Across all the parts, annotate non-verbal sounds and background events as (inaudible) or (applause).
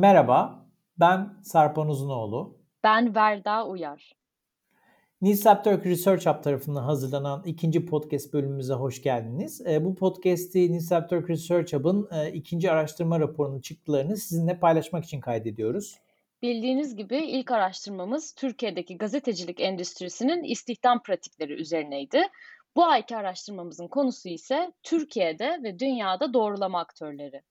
Merhaba, ben Sarpan Uzunoğlu. Ben Verda Uyar. Nilsap Turk Research Hub tarafından hazırlanan ikinci podcast bölümümüze hoş geldiniz. E, bu podcast'i Nilsap Turk Research Hub'ın e, ikinci araştırma raporunun çıktılarını sizinle paylaşmak için kaydediyoruz. Bildiğiniz gibi ilk araştırmamız Türkiye'deki gazetecilik endüstrisinin istihdam pratikleri üzerineydi. Bu ayki araştırmamızın konusu ise Türkiye'de ve dünyada doğrulama aktörleri.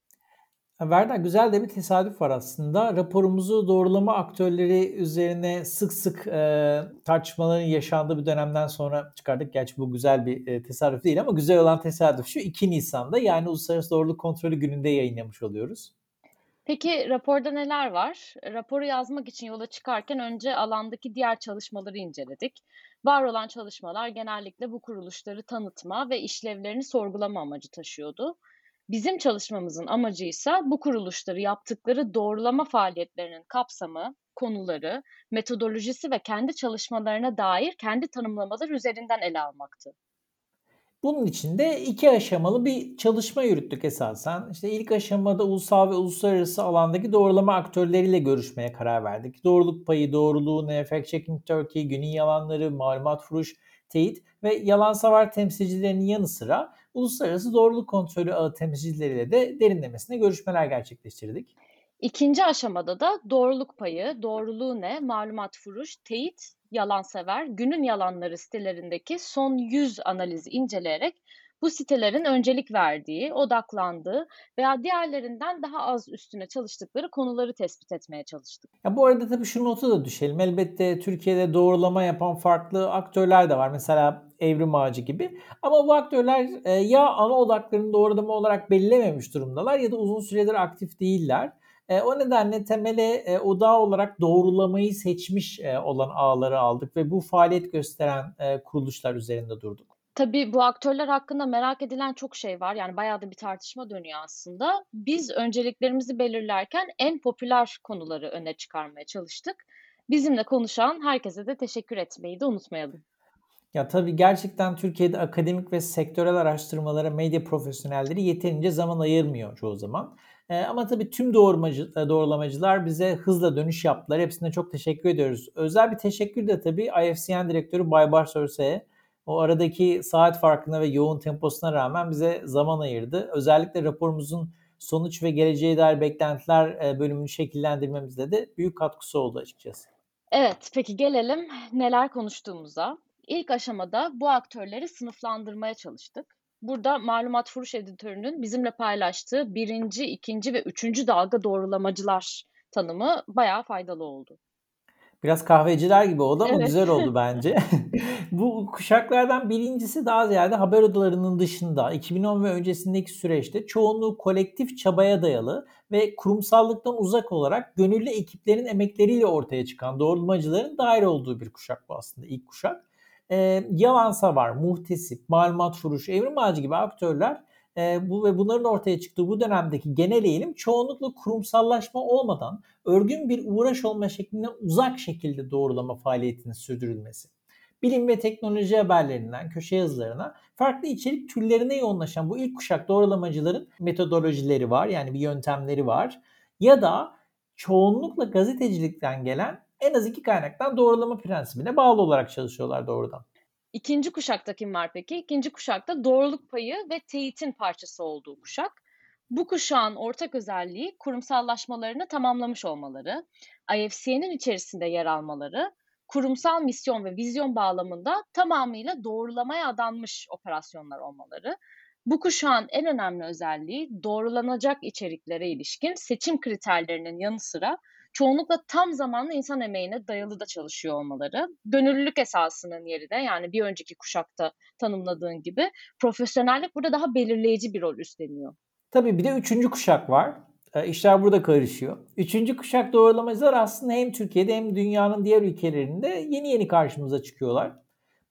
Verda güzel de bir tesadüf var aslında. Raporumuzu doğrulama aktörleri üzerine sık sık e, tartışmaların yaşandığı bir dönemden sonra çıkardık. Gerçi bu güzel bir e, tesadüf değil ama güzel olan tesadüf şu 2 Nisan'da yani Uluslararası Doğruluk Kontrolü gününde yayınlamış oluyoruz. Peki raporda neler var? Raporu yazmak için yola çıkarken önce alandaki diğer çalışmaları inceledik. Var olan çalışmalar genellikle bu kuruluşları tanıtma ve işlevlerini sorgulama amacı taşıyordu. Bizim çalışmamızın amacı ise bu kuruluşları yaptıkları doğrulama faaliyetlerinin kapsamı, konuları, metodolojisi ve kendi çalışmalarına dair kendi tanımlamalar üzerinden ele almaktı. Bunun için de iki aşamalı bir çalışma yürüttük esasen. İşte ilk aşamada ulusal ve uluslararası alandaki doğrulama aktörleriyle görüşmeye karar verdik. Doğruluk payı, doğruluğu, ne fact checking Turkey, günün yalanları, malumat furuş, teyit ve yalan savar temsilcilerinin yanı sıra uluslararası doğruluk kontrolü ağı temsilcileriyle de derinlemesine görüşmeler gerçekleştirdik. İkinci aşamada da doğruluk payı, doğruluğu ne, malumat furuş, teyit, yalansever, günün yalanları sitelerindeki son 100 analizi inceleyerek bu sitelerin öncelik verdiği, odaklandığı veya diğerlerinden daha az üstüne çalıştıkları konuları tespit etmeye çalıştık. Ya bu arada tabii şu notu da düşelim. Elbette Türkiye'de doğrulama yapan farklı aktörler de var. Mesela Evrim Ağacı gibi. Ama bu aktörler e, ya ana odaklarını doğrulama olarak belirlememiş durumdalar ya da uzun süredir aktif değiller. E, o nedenle temele e, olarak doğrulamayı seçmiş e, olan ağları aldık ve bu faaliyet gösteren kuruluşlar üzerinde durduk. Tabii bu aktörler hakkında merak edilen çok şey var. Yani bayağı da bir tartışma dönüyor aslında. Biz önceliklerimizi belirlerken en popüler konuları öne çıkarmaya çalıştık. Bizimle konuşan herkese de teşekkür etmeyi de unutmayalım. Ya tabii gerçekten Türkiye'de akademik ve sektörel araştırmalara medya profesyonelleri yeterince zaman ayırmıyor çoğu zaman. E, ama tabii tüm doğrumacı, e, doğrulamacılar bize hızla dönüş yaptılar. Hepsine çok teşekkür ediyoruz. Özel bir teşekkür de tabii IFCN direktörü Baybars Sörse'ye o aradaki saat farkına ve yoğun temposuna rağmen bize zaman ayırdı. Özellikle raporumuzun sonuç ve geleceğe dair beklentiler e, bölümünü şekillendirmemizde de büyük katkısı oldu açıkçası. Evet, peki gelelim neler konuştuğumuza. İlk aşamada bu aktörleri sınıflandırmaya çalıştık. Burada malumat furuş editörünün bizimle paylaştığı birinci, ikinci ve üçüncü dalga doğrulamacılar tanımı bayağı faydalı oldu. Biraz kahveciler gibi oldu ama evet. güzel oldu (laughs) bence. (laughs) Bu kuşaklardan birincisi daha ziyade haber odalarının dışında 2010 ve öncesindeki süreçte çoğunluğu kolektif çabaya dayalı ve kurumsallıktan uzak olarak gönüllü ekiplerin emekleriyle ortaya çıkan doğrulamacıların dair olduğu bir kuşak bu aslında ilk kuşak. Ee, yalansa var, muhtesip, malumat furuş, evrim ağacı gibi aktörler e, bu ve bunların ortaya çıktığı bu dönemdeki genel eğilim çoğunlukla kurumsallaşma olmadan örgün bir uğraş olma şeklinden uzak şekilde doğrulama faaliyetinin sürdürülmesi. Bilim ve teknoloji haberlerinden köşe yazılarına farklı içerik türlerine yoğunlaşan bu ilk kuşak doğrulamacıların metodolojileri var yani bir yöntemleri var ya da çoğunlukla gazetecilikten gelen en az iki kaynaktan doğrulama prensibine bağlı olarak çalışıyorlar doğrudan. İkinci kuşakta kim var peki? İkinci kuşakta doğruluk payı ve teyitin parçası olduğu kuşak. Bu kuşağın ortak özelliği kurumsallaşmalarını tamamlamış olmaları, IFC'nin içerisinde yer almaları, kurumsal misyon ve vizyon bağlamında tamamıyla doğrulamaya adanmış operasyonlar olmaları. Bu kuşağın en önemli özelliği doğrulanacak içeriklere ilişkin seçim kriterlerinin yanı sıra çoğunlukla tam zamanlı insan emeğine dayalı da çalışıyor olmaları. Gönüllülük esasının yeri de yani bir önceki kuşakta tanımladığın gibi profesyonellik burada daha belirleyici bir rol üstleniyor. Tabii bir de üçüncü kuşak var. E, işler burada karışıyor. Üçüncü kuşak doğrulamacılar aslında hem Türkiye'de hem dünyanın diğer ülkelerinde yeni yeni karşımıza çıkıyorlar.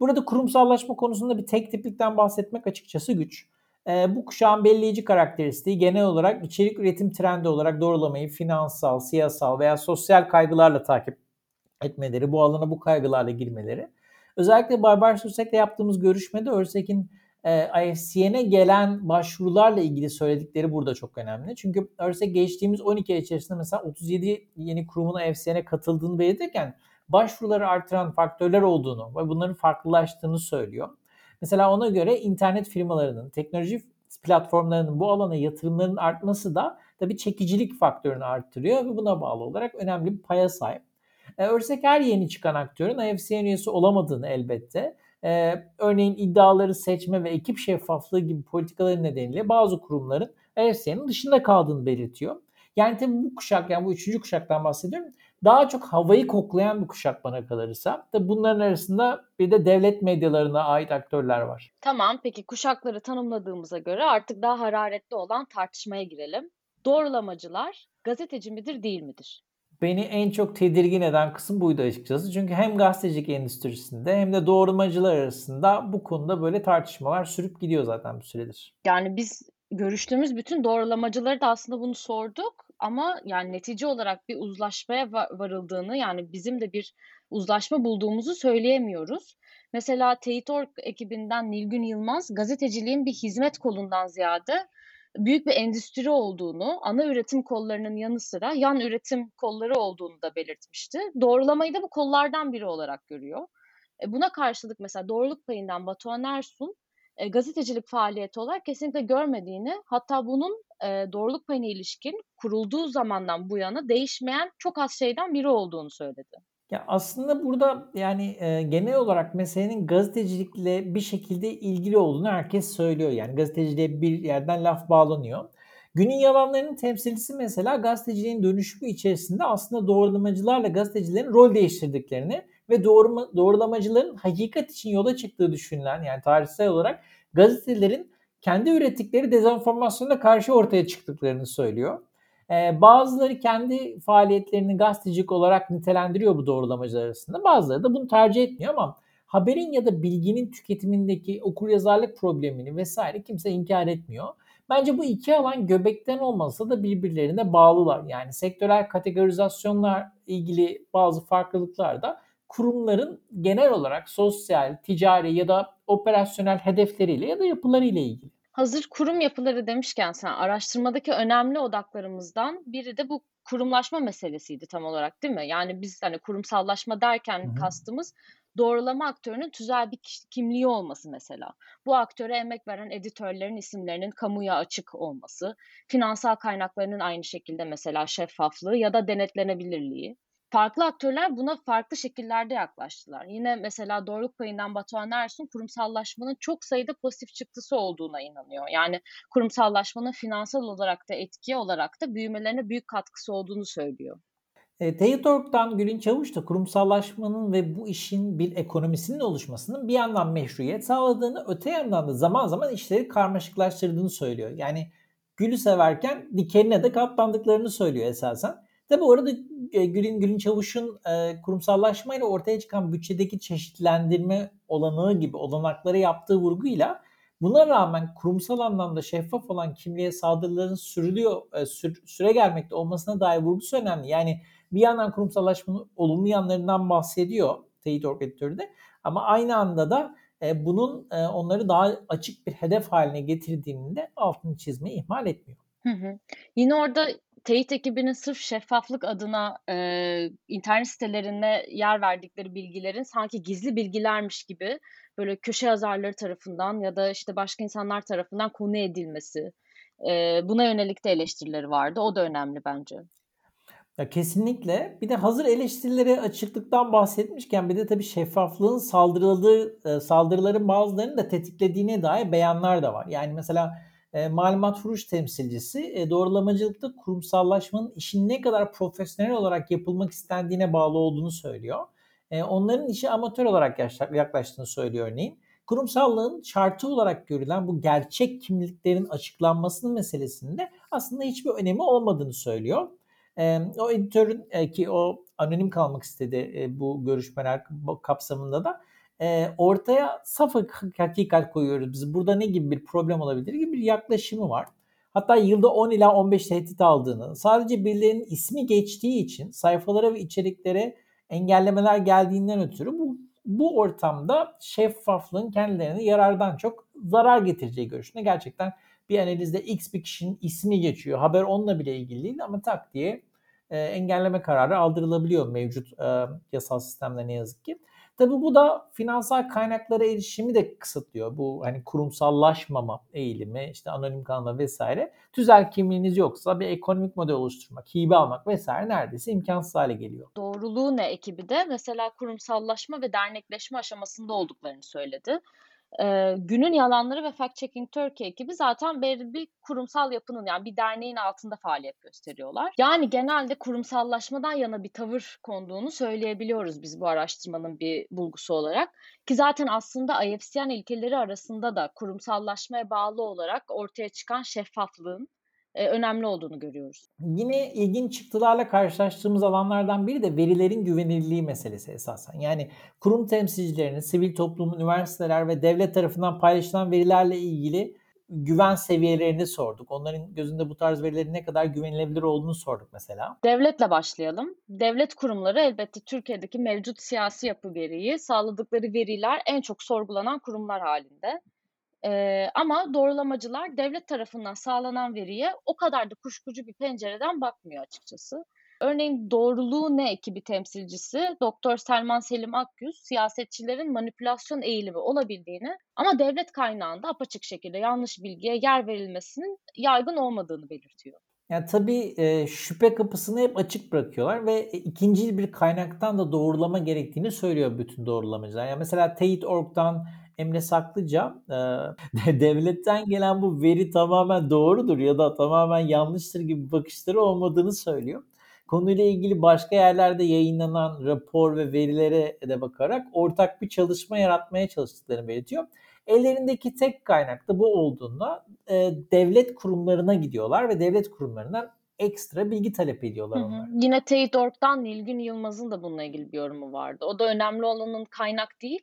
Burada kurumsallaşma konusunda bir tek tiplikten bahsetmek açıkçası güç. E, bu kuşağın belirleyici karakteristiği genel olarak içerik üretim trendi olarak doğrulamayı finansal, siyasal veya sosyal kaygılarla takip etmeleri, bu alana bu kaygılarla girmeleri. Özellikle Barbar Sürsek'le yaptığımız görüşmede Örsek'in e, IFCN'e gelen başvurularla ilgili söyledikleri burada çok önemli. Çünkü örse geçtiğimiz 12 ay içerisinde mesela 37 yeni kurumun IFCN'e katıldığını belirtirken başvuruları artıran faktörler olduğunu ve bunların farklılaştığını söylüyor. Mesela ona göre internet firmalarının, teknoloji platformlarının bu alana yatırımlarının artması da tabii çekicilik faktörünü arttırıyor ve buna bağlı olarak önemli bir paya sahip. E, Örsek her yeni çıkan aktörün IFCN üyesi olamadığını elbette. E, örneğin iddiaları seçme ve ekip şeffaflığı gibi politikaları nedeniyle bazı kurumların IFCN'in dışında kaldığını belirtiyor. Yani tabii bu kuşak yani bu üçüncü kuşaktan bahsediyorum. Daha çok havayı koklayan bir kuşak bana kalırsa. Tabii bunların arasında bir de devlet medyalarına ait aktörler var. Tamam peki kuşakları tanımladığımıza göre artık daha hararetli olan tartışmaya girelim. Doğrulamacılar gazeteci midir değil midir? Beni en çok tedirgin eden kısım buydu açıkçası. Çünkü hem gazetecilik endüstrisinde hem de doğrulmacılar arasında bu konuda böyle tartışmalar sürüp gidiyor zaten bir süredir. Yani biz görüştüğümüz bütün doğrulamacıları da aslında bunu sorduk ama yani netice olarak bir uzlaşmaya varıldığını yani bizim de bir uzlaşma bulduğumuzu söyleyemiyoruz. Mesela Teyit.org ekibinden Nilgün Yılmaz gazeteciliğin bir hizmet kolundan ziyade büyük bir endüstri olduğunu, ana üretim kollarının yanı sıra yan üretim kolları olduğunu da belirtmişti. Doğrulamayı da bu kollardan biri olarak görüyor. E, buna karşılık mesela doğruluk payından Batuhan Ersun e, gazetecilik faaliyeti olarak kesinlikle görmediğini, hatta bunun e, doğruluk payına ilişkin kurulduğu zamandan bu yana değişmeyen çok az şeyden biri olduğunu söyledi. Ya aslında burada yani e, genel olarak meselenin gazetecilikle bir şekilde ilgili olduğunu herkes söylüyor. Yani gazeteciliğe bir yerden laf bağlanıyor. Günün yalanlarının temsilcisi mesela gazeteciliğin dönüşümü içerisinde aslında doğrulamacılarla gazetecilerin rol değiştirdiklerini ve doğruma, doğrulamacıların hakikat için yola çıktığı düşünülen yani tarihsel olarak gazetelerin kendi ürettikleri dezenformasyona karşı ortaya çıktıklarını söylüyor. Ee, bazıları kendi faaliyetlerini gazetecilik olarak nitelendiriyor bu doğrulamacılar arasında. Bazıları da bunu tercih etmiyor ama haberin ya da bilginin tüketimindeki okuryazarlık problemini vesaire kimse inkar etmiyor. Bence bu iki alan göbekten olmasa da birbirlerine bağlılar. Yani sektörel kategorizasyonlar ilgili bazı farklılıklar da kurumların genel olarak sosyal, ticari ya da operasyonel hedefleriyle ya da yapılarıyla ilgili. Hazır kurum yapıları demişken sen araştırmadaki önemli odaklarımızdan biri de bu kurumlaşma meselesiydi tam olarak değil mi? Yani biz hani kurumsallaşma derken Hı-hı. kastımız doğrulama aktörünün tüzel bir kimliği olması mesela. Bu aktöre emek veren editörlerin isimlerinin kamuya açık olması, finansal kaynaklarının aynı şekilde mesela şeffaflığı ya da denetlenebilirliği farklı aktörler buna farklı şekillerde yaklaştılar. Yine mesela doğruluk payından Batuhan Ersun kurumsallaşmanın çok sayıda pozitif çıktısı olduğuna inanıyor. Yani kurumsallaşmanın finansal olarak da etki olarak da büyümelerine büyük katkısı olduğunu söylüyor. E, Teyit.org'dan Gülün Çavuş da kurumsallaşmanın ve bu işin bir ekonomisinin oluşmasının bir yandan meşruiyet sağladığını, öte yandan da zaman zaman işleri karmaşıklaştırdığını söylüyor. Yani gülü severken dikenine de katlandıklarını söylüyor esasen. Tabi orada Gülün, Gülün Çavuş'un e, kurumsallaşmayla ortaya çıkan bütçedeki çeşitlendirme olanağı gibi olanakları yaptığı vurguyla buna rağmen kurumsal anlamda şeffaf olan kimliğe saldırıların sürülüyor, e, sür, süre gelmekte olmasına dair vurgusu önemli. Yani bir yandan kurumsallaşmanın olumlu yanlarından bahsediyor Teyit editörü de ama aynı anda da e, bunun e, onları daha açık bir hedef haline getirdiğini de altını çizmeyi ihmal etmiyor. Hı hı. Yine orada teyit ekibinin sırf şeffaflık adına e, internet sitelerine yer verdikleri bilgilerin sanki gizli bilgilermiş gibi böyle köşe yazarları tarafından ya da işte başka insanlar tarafından konu edilmesi. E, buna yönelik de eleştirileri vardı. O da önemli bence. Ya kesinlikle. Bir de hazır eleştirilere açıklıktan bahsetmişken bir de tabii şeffaflığın saldırıldığı saldırıların bazılarını da tetiklediğine dair beyanlar da var. Yani mesela e, malumat furuş temsilcisi e, doğrulamacılıkta kurumsallaşmanın işin ne kadar profesyonel olarak yapılmak istendiğine bağlı olduğunu söylüyor. E, onların işi amatör olarak yaklaştığını söylüyor örneğin. Kurumsallığın şartı olarak görülen bu gerçek kimliklerin açıklanmasının meselesinde aslında hiçbir önemi olmadığını söylüyor. E, o editörün e, ki o anonim kalmak istedi e, bu görüşmeler kapsamında da e, ortaya saf hakikat koyuyoruz biz. Burada ne gibi bir problem olabilir gibi bir yaklaşımı var. Hatta yılda 10 ila 15 tehdit aldığını, sadece birilerinin ismi geçtiği için sayfalara ve içeriklere engellemeler geldiğinden ötürü bu bu ortamda şeffaflığın kendilerine yarardan çok zarar getireceği görüşüne gerçekten bir analizde X bir kişinin ismi geçiyor. Haber onunla bile ilgili değil ama tak diye e, engelleme kararı aldırılabiliyor mevcut e, yasal sistemde ne yazık ki. Tabi bu da finansal kaynaklara erişimi de kısıtlıyor. Bu hani kurumsallaşmama eğilimi, işte anonim kalma vesaire. Tüzel kimliğiniz yoksa bir ekonomik model oluşturmak, hibe almak vesaire neredeyse imkansız hale geliyor. Doğruluğu ne ekibi de mesela kurumsallaşma ve dernekleşme aşamasında olduklarını söyledi. Ee, günün yalanları ve Fact Checking Turkey ekibi zaten belirli bir kurumsal yapının yani bir derneğin altında faaliyet gösteriyorlar. Yani genelde kurumsallaşmadan yana bir tavır konduğunu söyleyebiliyoruz biz bu araştırmanın bir bulgusu olarak. Ki zaten aslında IFCN ilkeleri arasında da kurumsallaşmaya bağlı olarak ortaya çıkan şeffaflığın e, önemli olduğunu görüyoruz. Yine ilginç çıktılarla karşılaştığımız alanlardan biri de verilerin güvenilirliği meselesi esasen. Yani kurum temsilcilerinin, sivil toplum, üniversiteler ve devlet tarafından paylaşılan verilerle ilgili güven seviyelerini sorduk. Onların gözünde bu tarz verilerin ne kadar güvenilebilir olduğunu sorduk mesela. Devletle başlayalım. Devlet kurumları elbette Türkiye'deki mevcut siyasi yapı gereği sağladıkları veriler en çok sorgulanan kurumlar halinde. Eee, ama doğrulamacılar devlet tarafından sağlanan veriye o kadar da kuşkucu bir pencereden bakmıyor açıkçası. Örneğin Doğruluğu Ne ekibi temsilcisi Doktor Selman Selim Akgüz, siyasetçilerin manipülasyon eğilimi olabildiğini ama devlet kaynağında apaçık şekilde yanlış bilgiye yer verilmesinin yaygın olmadığını belirtiyor. Yani tabii e, şüphe kapısını hep açık bırakıyorlar ve ikinci bir kaynaktan da doğrulama gerektiğini söylüyor bütün doğrulamacılar. Yani mesela Teyit.org'dan Emre Saklıca e, (laughs) devletten gelen bu veri tamamen doğrudur ya da tamamen yanlıştır gibi bakışları olmadığını söylüyor. Konuyla ilgili başka yerlerde yayınlanan rapor ve verilere de bakarak ortak bir çalışma yaratmaya çalıştıklarını belirtiyor. Ellerindeki tek kaynak da bu olduğunda e, devlet kurumlarına gidiyorlar ve devlet kurumlarından ekstra bilgi talep ediyorlar onlar. Yine Teyit.org'dan Nilgün Yılmaz'ın da bununla ilgili bir yorumu vardı. O da önemli olanın kaynak değil,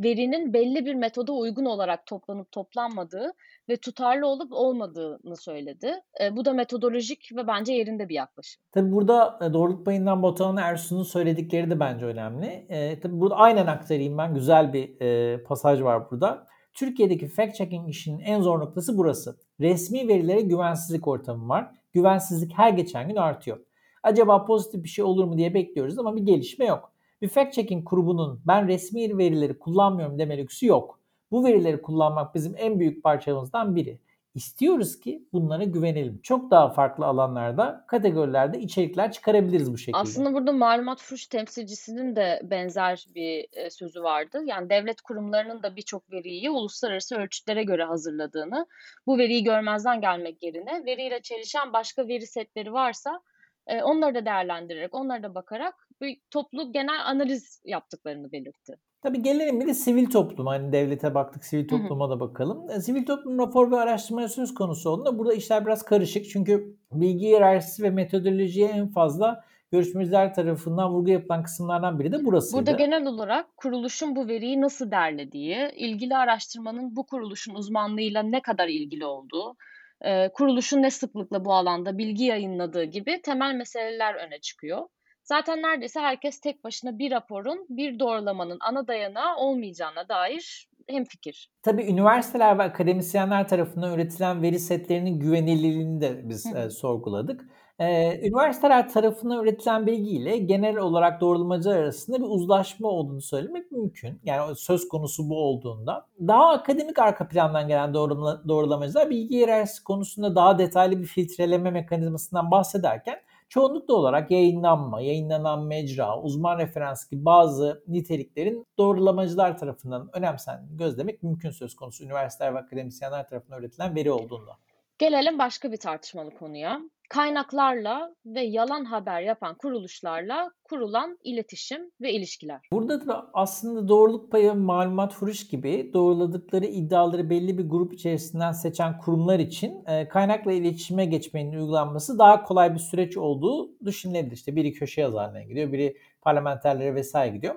verinin belli bir metoda uygun olarak toplanıp toplanmadığı ve tutarlı olup olmadığını söyledi. E, bu da metodolojik ve bence yerinde bir yaklaşım. Tabii burada e, doğruluk payından Batuhan Ersun'un söyledikleri de bence önemli. E, tabii burada aynen aktarayım ben. Güzel bir e, pasaj var burada. Türkiye'deki fact checking işinin en zor noktası burası. Resmi verilere güvensizlik ortamı var. Güvensizlik her geçen gün artıyor. Acaba pozitif bir şey olur mu diye bekliyoruz ama bir gelişme yok. Bir fact checking grubunun ben resmi verileri kullanmıyorum deme lüksü yok. Bu verileri kullanmak bizim en büyük parçamızdan biri. İstiyoruz ki bunlara güvenelim. Çok daha farklı alanlarda, kategorilerde içerikler çıkarabiliriz bu şekilde. Aslında burada malumat furuş temsilcisinin de benzer bir e, sözü vardı. Yani devlet kurumlarının da birçok veriyi uluslararası ölçütlere göre hazırladığını, bu veriyi görmezden gelmek yerine veriyle çelişen başka veri setleri varsa e, onları da değerlendirerek, onlara da bakarak bir toplu genel analiz yaptıklarını belirtti. Tabii gelelim bir de sivil toplum. Hani devlete baktık, sivil topluma da bakalım. E, sivil toplum rapor ve araştırma söz konusu olduğunda burada işler biraz karışık. Çünkü bilgi hiyerarşisi ve metodolojiye en fazla görüşmeciler tarafından vurgu yapılan kısımlardan biri de burasıydı. Burada genel olarak kuruluşun bu veriyi nasıl derlediği, ilgili araştırmanın bu kuruluşun uzmanlığıyla ne kadar ilgili olduğu, e, kuruluşun ne sıklıkla bu alanda bilgi yayınladığı gibi temel meseleler öne çıkıyor. Zaten neredeyse herkes tek başına bir raporun, bir doğrulamanın ana dayanağı olmayacağına dair hemfikir. Tabii üniversiteler ve akademisyenler tarafından üretilen veri setlerinin güvenilirliğini de biz e, sorguladık. Ee, üniversiteler tarafından üretilen bilgiyle genel olarak doğrulamacılar arasında bir uzlaşma olduğunu söylemek mümkün. Yani söz konusu bu olduğunda. Daha akademik arka plandan gelen doğrulama, doğrulamacılar bilgi hiyerarşisi konusunda daha detaylı bir filtreleme mekanizmasından bahsederken çoğunlukla olarak yayınlanma, yayınlanan mecra, uzman referans gibi bazı niteliklerin doğrulamacılar tarafından önemsendiğini gözlemek mümkün söz konusu üniversiteler ve akademisyenler tarafından üretilen veri olduğunda. Gelelim başka bir tartışmalı konuya kaynaklarla ve yalan haber yapan kuruluşlarla kurulan iletişim ve ilişkiler. Burada da aslında doğruluk payı malumat furuş gibi doğruladıkları iddiaları belli bir grup içerisinden seçen kurumlar için e, kaynakla iletişime geçmenin uygulanması daha kolay bir süreç olduğu düşünülebilir. İşte biri köşe yazarlarına gidiyor, biri parlamenterlere vesaire gidiyor.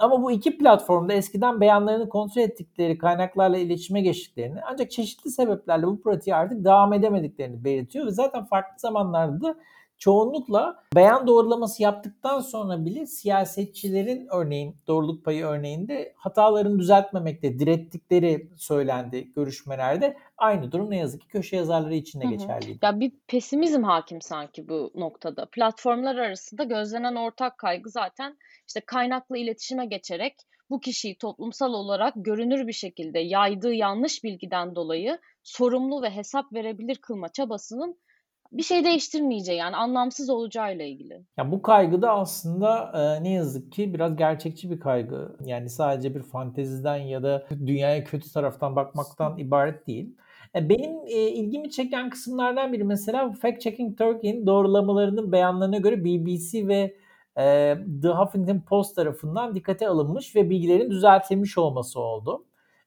Ama bu iki platformda eskiden beyanlarını kontrol ettikleri kaynaklarla iletişime geçtiklerini ancak çeşitli sebeplerle bu pratiği artık devam edemediklerini belirtiyor ve zaten farklı zamanlarda da çoğunlukla beyan doğrulaması yaptıktan sonra bile siyasetçilerin örneğin doğruluk payı örneğinde hatalarını düzeltmemekte direttikleri söylendi görüşmelerde. Aynı durum ne yazık ki köşe yazarları için de geçerliydi. Ya bir pesimizm hakim sanki bu noktada. Platformlar arasında gözlenen ortak kaygı zaten işte kaynaklı iletişime geçerek bu kişiyi toplumsal olarak görünür bir şekilde yaydığı yanlış bilgiden dolayı sorumlu ve hesap verebilir kılma çabasının bir şey değiştirmeyeceği yani anlamsız olacağıyla ilgili. Ya bu kaygı da aslında e, ne yazık ki biraz gerçekçi bir kaygı. Yani sadece bir fanteziden ya da dünyaya kötü taraftan bakmaktan ibaret değil. E, benim e, ilgimi çeken kısımlardan biri mesela Fact Checking Turkey'in doğrulamalarının beyanlarına göre BBC ve e, The Huffington Post tarafından dikkate alınmış ve bilgilerin düzeltilmiş olması oldu.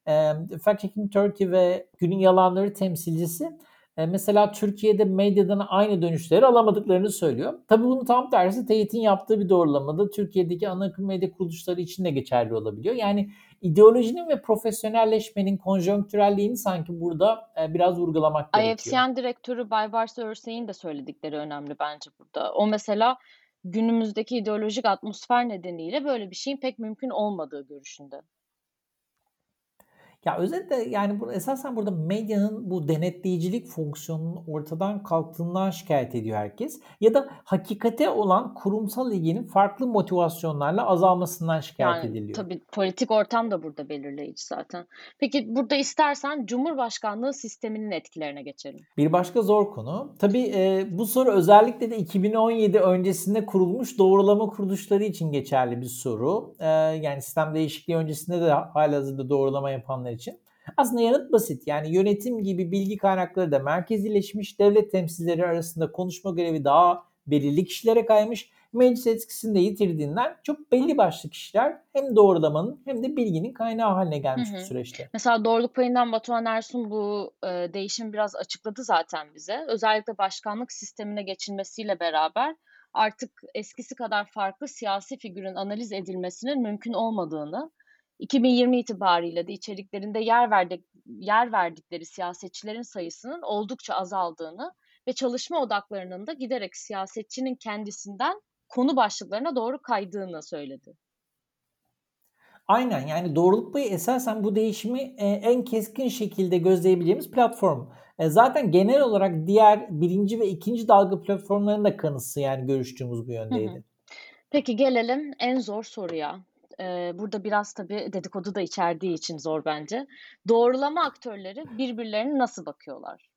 E, Fact Checking Turkey ve Günün Yalanları temsilcisi e, mesela Türkiye'de medyadan aynı dönüşleri alamadıklarını söylüyor. Tabii bunu tam tersi Teyit'in yaptığı bir doğrulamada Türkiye'deki ana akım medya kuruluşları için de geçerli olabiliyor. Yani ideolojinin ve profesyonelleşmenin konjonktürelliğini sanki burada e, biraz vurgulamak gerekiyor. IFCN direktörü Baybars Örsey'in de söyledikleri önemli bence burada. O mesela günümüzdeki ideolojik atmosfer nedeniyle böyle bir şeyin pek mümkün olmadığı görüşünde. Ya özetle yani bu esasen burada medyanın bu denetleyicilik fonksiyonunun ortadan kalktığından şikayet ediyor herkes. Ya da hakikate olan kurumsal ilginin farklı motivasyonlarla azalmasından şikayet Yani ediliyor. tabii politik ortam da burada belirleyici zaten. Peki burada istersen Cumhurbaşkanlığı sisteminin etkilerine geçelim. Bir başka zor konu. Tabii e, bu soru özellikle de 2017 öncesinde kurulmuş doğrulama kuruluşları için geçerli bir soru. E, yani sistem değişikliği öncesinde de halihazırda doğrulama yapanlar için. Aslında yanıt basit. Yani yönetim gibi bilgi kaynakları da merkezileşmiş, devlet temsilcileri arasında konuşma görevi daha belirli kişilere kaymış, meclis etkisini de yitirdiğinden çok belli başlı kişiler hem doğrulamanın hem de bilginin kaynağı haline gelmiş Hı bu hı. süreçte. Mesela doğruluk payından Batuhan Ersun bu e, değişimi biraz açıkladı zaten bize. Özellikle başkanlık sistemine geçilmesiyle beraber artık eskisi kadar farklı siyasi figürün analiz edilmesinin mümkün olmadığını, 2020 itibariyle de içeriklerinde yer verdik yer verdikleri siyasetçilerin sayısının oldukça azaldığını ve çalışma odaklarının da giderek siyasetçinin kendisinden konu başlıklarına doğru kaydığını söyledi. Aynen yani doğruluk payı esasen bu değişimi e, en keskin şekilde gözleyebileceğimiz platform. E, zaten genel olarak diğer birinci ve ikinci dalga platformların da kanısı yani görüştüğümüz bu Hı yöndeydi. hı. Peki gelelim en zor soruya. Eee, burada biraz tabii dedikodu da içerdiği için zor bence. Doğrulama aktörleri birbirlerine nasıl bakıyorlar?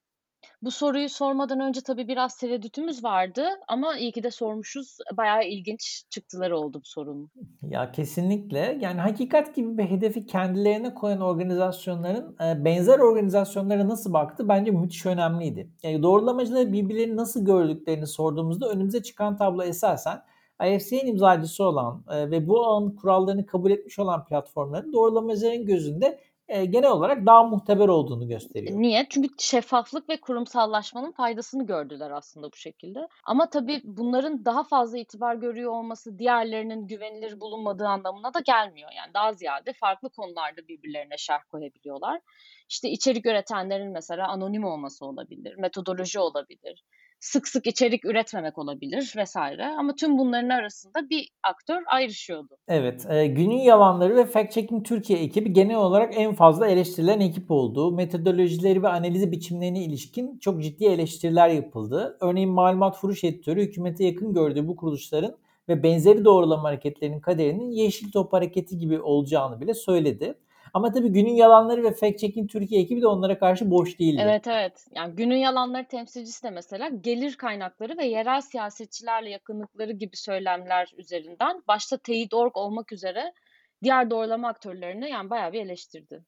Bu soruyu sormadan önce tabii biraz tereddütümüz vardı ama iyi ki de sormuşuz. Bayağı ilginç çıktıları oldu bu sorunun. Ya kesinlikle. Yani hakikat gibi bir hedefi kendilerine koyan organizasyonların e, benzer organizasyonlara nasıl baktı bence müthiş önemliydi. Yani doğrulamacıları birbirlerini nasıl gördüklerini sorduğumuzda önümüze çıkan tablo esasen IFC'nin imzacısı olan e, ve bu alanın kurallarını kabul etmiş olan platformların doğrulamacıların gözünde e, genel olarak daha muhteber olduğunu gösteriyor. Niye? Çünkü şeffaflık ve kurumsallaşmanın faydasını gördüler aslında bu şekilde. Ama tabii bunların daha fazla itibar görüyor olması diğerlerinin güvenilir bulunmadığı anlamına da gelmiyor. Yani daha ziyade farklı konularda birbirlerine şerh koyabiliyorlar. İşte içerik üretenlerin mesela anonim olması olabilir, metodoloji olabilir, sık sık içerik üretmemek olabilir vesaire. Ama tüm bunların arasında bir aktör ayrışıyordu. Evet, e, Günün Yalanları ve Fact Checking Türkiye ekibi genel olarak en fazla eleştirilen ekip oldu. Metodolojileri ve analizi biçimlerine ilişkin çok ciddi eleştiriler yapıldı. Örneğin malumat furuş editörü hükümete yakın gördüğü bu kuruluşların ve benzeri doğrulama hareketlerinin kaderinin Yeşil Top Hareketi gibi olacağını bile söyledi. Ama tabii Günün Yalanları ve Fact Checking Türkiye ekibi de onlara karşı boş değildi. Evet evet. Yani günün yalanları temsilcisi de mesela gelir kaynakları ve yerel siyasetçilerle yakınlıkları gibi söylemler üzerinden başta teyit org olmak üzere diğer doğrulama aktörlerini yani bayağı bir eleştirdi.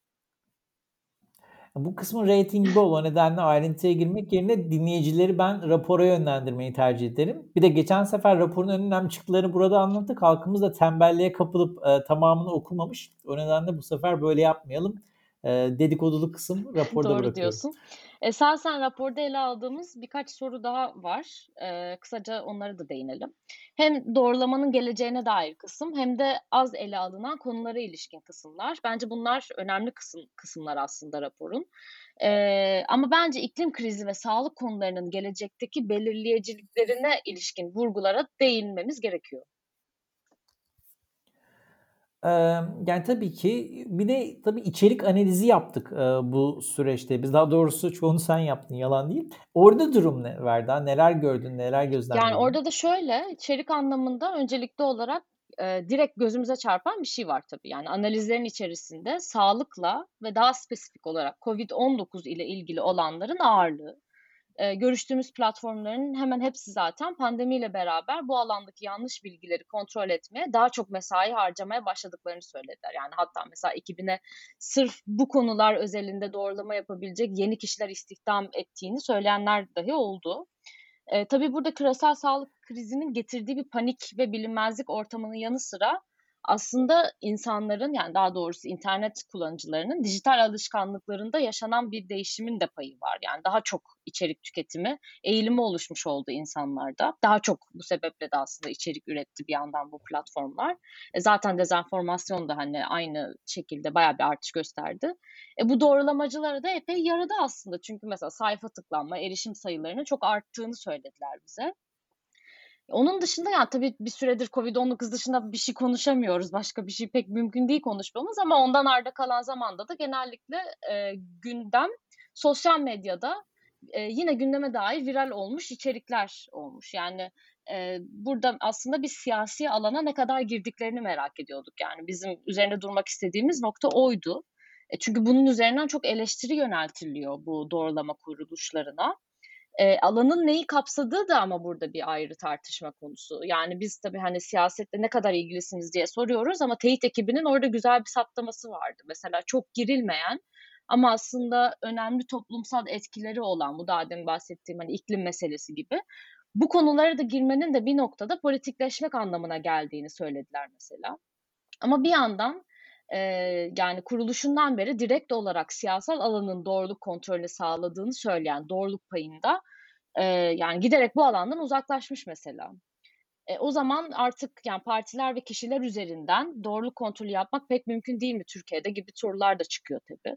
Bu kısmın ratingi bol. O nedenle ayrıntıya girmek yerine dinleyicileri ben rapora yönlendirmeyi tercih ederim. Bir de geçen sefer raporun en önemli çıktılarını burada anlattık. Halkımız da tembelliğe kapılıp e, tamamını okumamış. O nedenle bu sefer böyle yapmayalım. E, dedikodulu kısım (laughs) raporda Doğru bırakıyorum. diyorsun. Esasen raporda ele aldığımız birkaç soru daha var. Eee, kısaca onlara da değinelim. Hem doğrulamanın geleceğine dair kısım hem de az ele alınan konulara ilişkin kısımlar. Bence bunlar önemli kısım kısımlar aslında raporun. Eee, ama bence iklim krizi ve sağlık konularının gelecekteki belirleyiciliklerine ilişkin vurgulara değinmemiz gerekiyor. Yani, tabii ki bir de tabii içerik analizi yaptık, bu süreçte. Biz daha doğrusu çoğunu sen yaptın, yalan değil. Orada durum ne Verda? Neler gördün, neler gözlemledin? Yani, orada da şöyle, içerik anlamında öncelikli olarak, direkt gözümüze çarpan bir şey var tabii. Yani, analizlerin içerisinde sağlıkla ve daha spesifik olarak COVID-19 ile ilgili olanların ağırlığı. Görüştüğümüz platformların hemen hepsi zaten pandemiyle beraber bu alandaki yanlış bilgileri kontrol etmeye daha çok mesai harcamaya başladıklarını söylediler. Yani hatta mesela ekibine sırf bu konular özelinde doğrulama yapabilecek yeni kişiler istihdam ettiğini söyleyenler dahi oldu. Eee, tabii burada küresel sağlık krizinin getirdiği bir panik ve bilinmezlik ortamının yanı sıra aslında insanların yani daha doğrusu internet kullanıcılarının dijital alışkanlıklarında yaşanan bir değişimin de payı var. Yani daha çok içerik tüketimi eğilimi oluşmuş oldu insanlarda. Daha çok bu sebeple de aslında içerik üretti bir yandan bu platformlar. E zaten dezenformasyon da hani aynı şekilde bayağı bir artış gösterdi. E bu doğrulamacılara da epey yaradı aslında. Çünkü mesela sayfa tıklanma, erişim sayılarının çok arttığını söylediler bize. Onun dışında yani tabii bir süredir Covid-19 dışında bir şey konuşamıyoruz. Başka bir şey pek mümkün değil konuşmamız ama ondan arda kalan zamanda da genellikle e, gündem sosyal medyada e, yine gündeme dair viral olmuş içerikler olmuş. Yani e, burada aslında bir siyasi alana ne kadar girdiklerini merak ediyorduk. Yani bizim üzerinde durmak istediğimiz nokta oydu. E, çünkü bunun üzerinden çok eleştiri yöneltiliyor bu doğrulama kuruluşlarına. E, alanın neyi kapsadığı da ama burada bir ayrı tartışma konusu. Yani biz tabii hani siyasetle ne kadar ilgilisiniz diye soruyoruz ama teyit ekibinin orada güzel bir saptaması vardı. Mesela çok girilmeyen ama aslında önemli toplumsal etkileri olan bu daha demin bahsettiğim hani iklim meselesi gibi bu konulara da girmenin de bir noktada politikleşmek anlamına geldiğini söylediler mesela. Ama bir yandan e, yani kuruluşundan beri direkt olarak siyasal alanın doğruluk kontrolünü sağladığını söyleyen doğruluk payında e, yani giderek bu alandan uzaklaşmış mesela. E, o zaman artık yani partiler ve kişiler üzerinden doğruluk kontrolü yapmak pek mümkün değil mi Türkiye'de gibi sorular da çıkıyor tabii.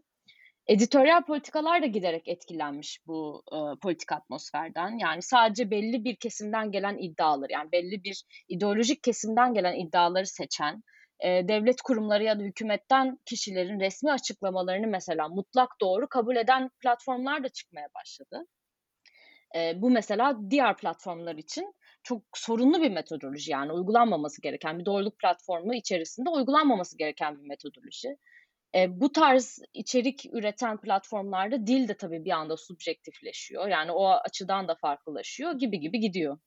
Editoryal politikalar da giderek etkilenmiş bu e, politik atmosferden. Yani sadece belli bir kesimden gelen iddiaları, yani belli bir ideolojik kesimden gelen iddiaları seçen, e, devlet kurumları ya da hükümetten kişilerin resmi açıklamalarını mesela mutlak doğru kabul eden platformlar da çıkmaya başladı. E, bu mesela diğer platformlar için çok sorunlu bir metodoloji yani uygulanmaması gereken bir doğruluk platformu içerisinde uygulanmaması gereken bir metodoloji. E, bu tarz içerik üreten platformlarda dil de tabii bir anda subjektifleşiyor. Yani o açıdan da farklılaşıyor gibi gibi gidiyor.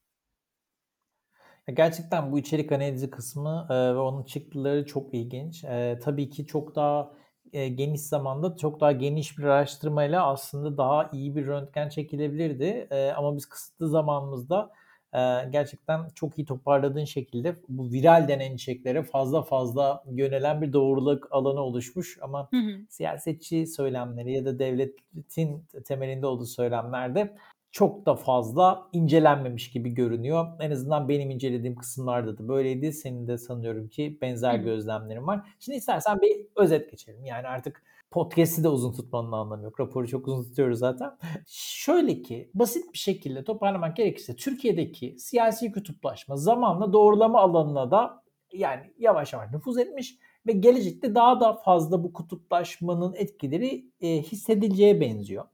Gerçekten bu içerik analizi kısmı e, ve onun çıktıları çok ilginç. E, tabii ki çok daha e, geniş zamanda çok daha geniş bir araştırmayla aslında daha iyi bir röntgen çekilebilirdi. E, ama biz kısıtlı zamanımızda e, gerçekten çok iyi toparladığın şekilde bu viral denen içeriklere fazla fazla yönelen bir doğruluk alanı oluşmuş. Ama hı hı. siyasetçi söylemleri ya da devletin temelinde olduğu söylemlerde çok da fazla incelenmemiş gibi görünüyor. En azından benim incelediğim kısımlarda da böyleydi. Senin de sanıyorum ki benzer gözlemlerin var. Şimdi istersen bir özet geçelim. Yani artık podcast'i de uzun tutmanın anlamı yok. Raporu çok uzun tutuyoruz zaten. Şöyle ki basit bir şekilde toparlamak gerekirse Türkiye'deki siyasi kutuplaşma zamanla doğrulama alanına da yani yavaş yavaş nüfuz etmiş ve gelecekte daha da fazla bu kutuplaşmanın etkileri e, hissedileceğe benziyor.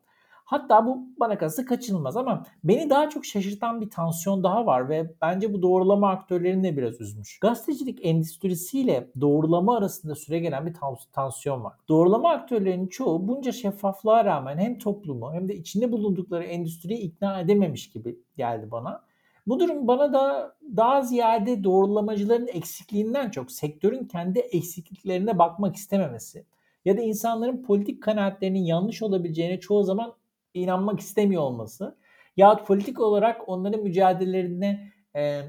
Hatta bu bana kalırsa kaçınılmaz ama beni daha çok şaşırtan bir tansiyon daha var ve bence bu doğrulama aktörlerini de biraz üzmüş. Gazetecilik endüstrisiyle doğrulama arasında süre gelen bir tansiyon var. Doğrulama aktörlerinin çoğu bunca şeffaflığa rağmen hem toplumu hem de içinde bulundukları endüstriyi ikna edememiş gibi geldi bana. Bu durum bana da daha ziyade doğrulamacıların eksikliğinden çok sektörün kendi eksikliklerine bakmak istememesi ya da insanların politik kanaatlerinin yanlış olabileceğine çoğu zaman inanmak istemiyor olması yahut politik olarak onların mücadelelerine e,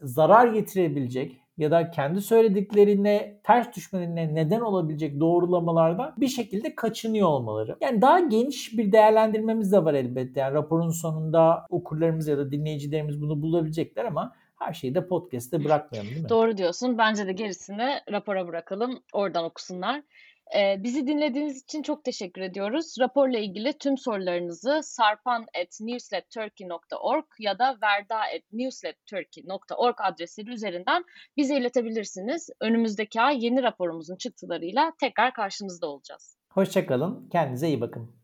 zarar getirebilecek ya da kendi söylediklerine ters düşmelerine neden olabilecek doğrulamalardan bir şekilde kaçınıyor olmaları. Yani daha geniş bir değerlendirmemiz de var elbette. Yani raporun sonunda okurlarımız ya da dinleyicilerimiz bunu bulabilecekler ama her şeyi de podcast'te bırakmayalım değil mi? Doğru diyorsun. Bence de gerisini rapora bırakalım. Oradan okusunlar. Bizi dinlediğiniz için çok teşekkür ediyoruz. Raporla ilgili tüm sorularınızı sarpan.newsletturkey.org ya da verda.newsletturkey.org adresleri üzerinden bize iletebilirsiniz. Önümüzdeki ay yeni raporumuzun çıktılarıyla tekrar karşınızda olacağız. Hoşçakalın. Kendinize iyi bakın.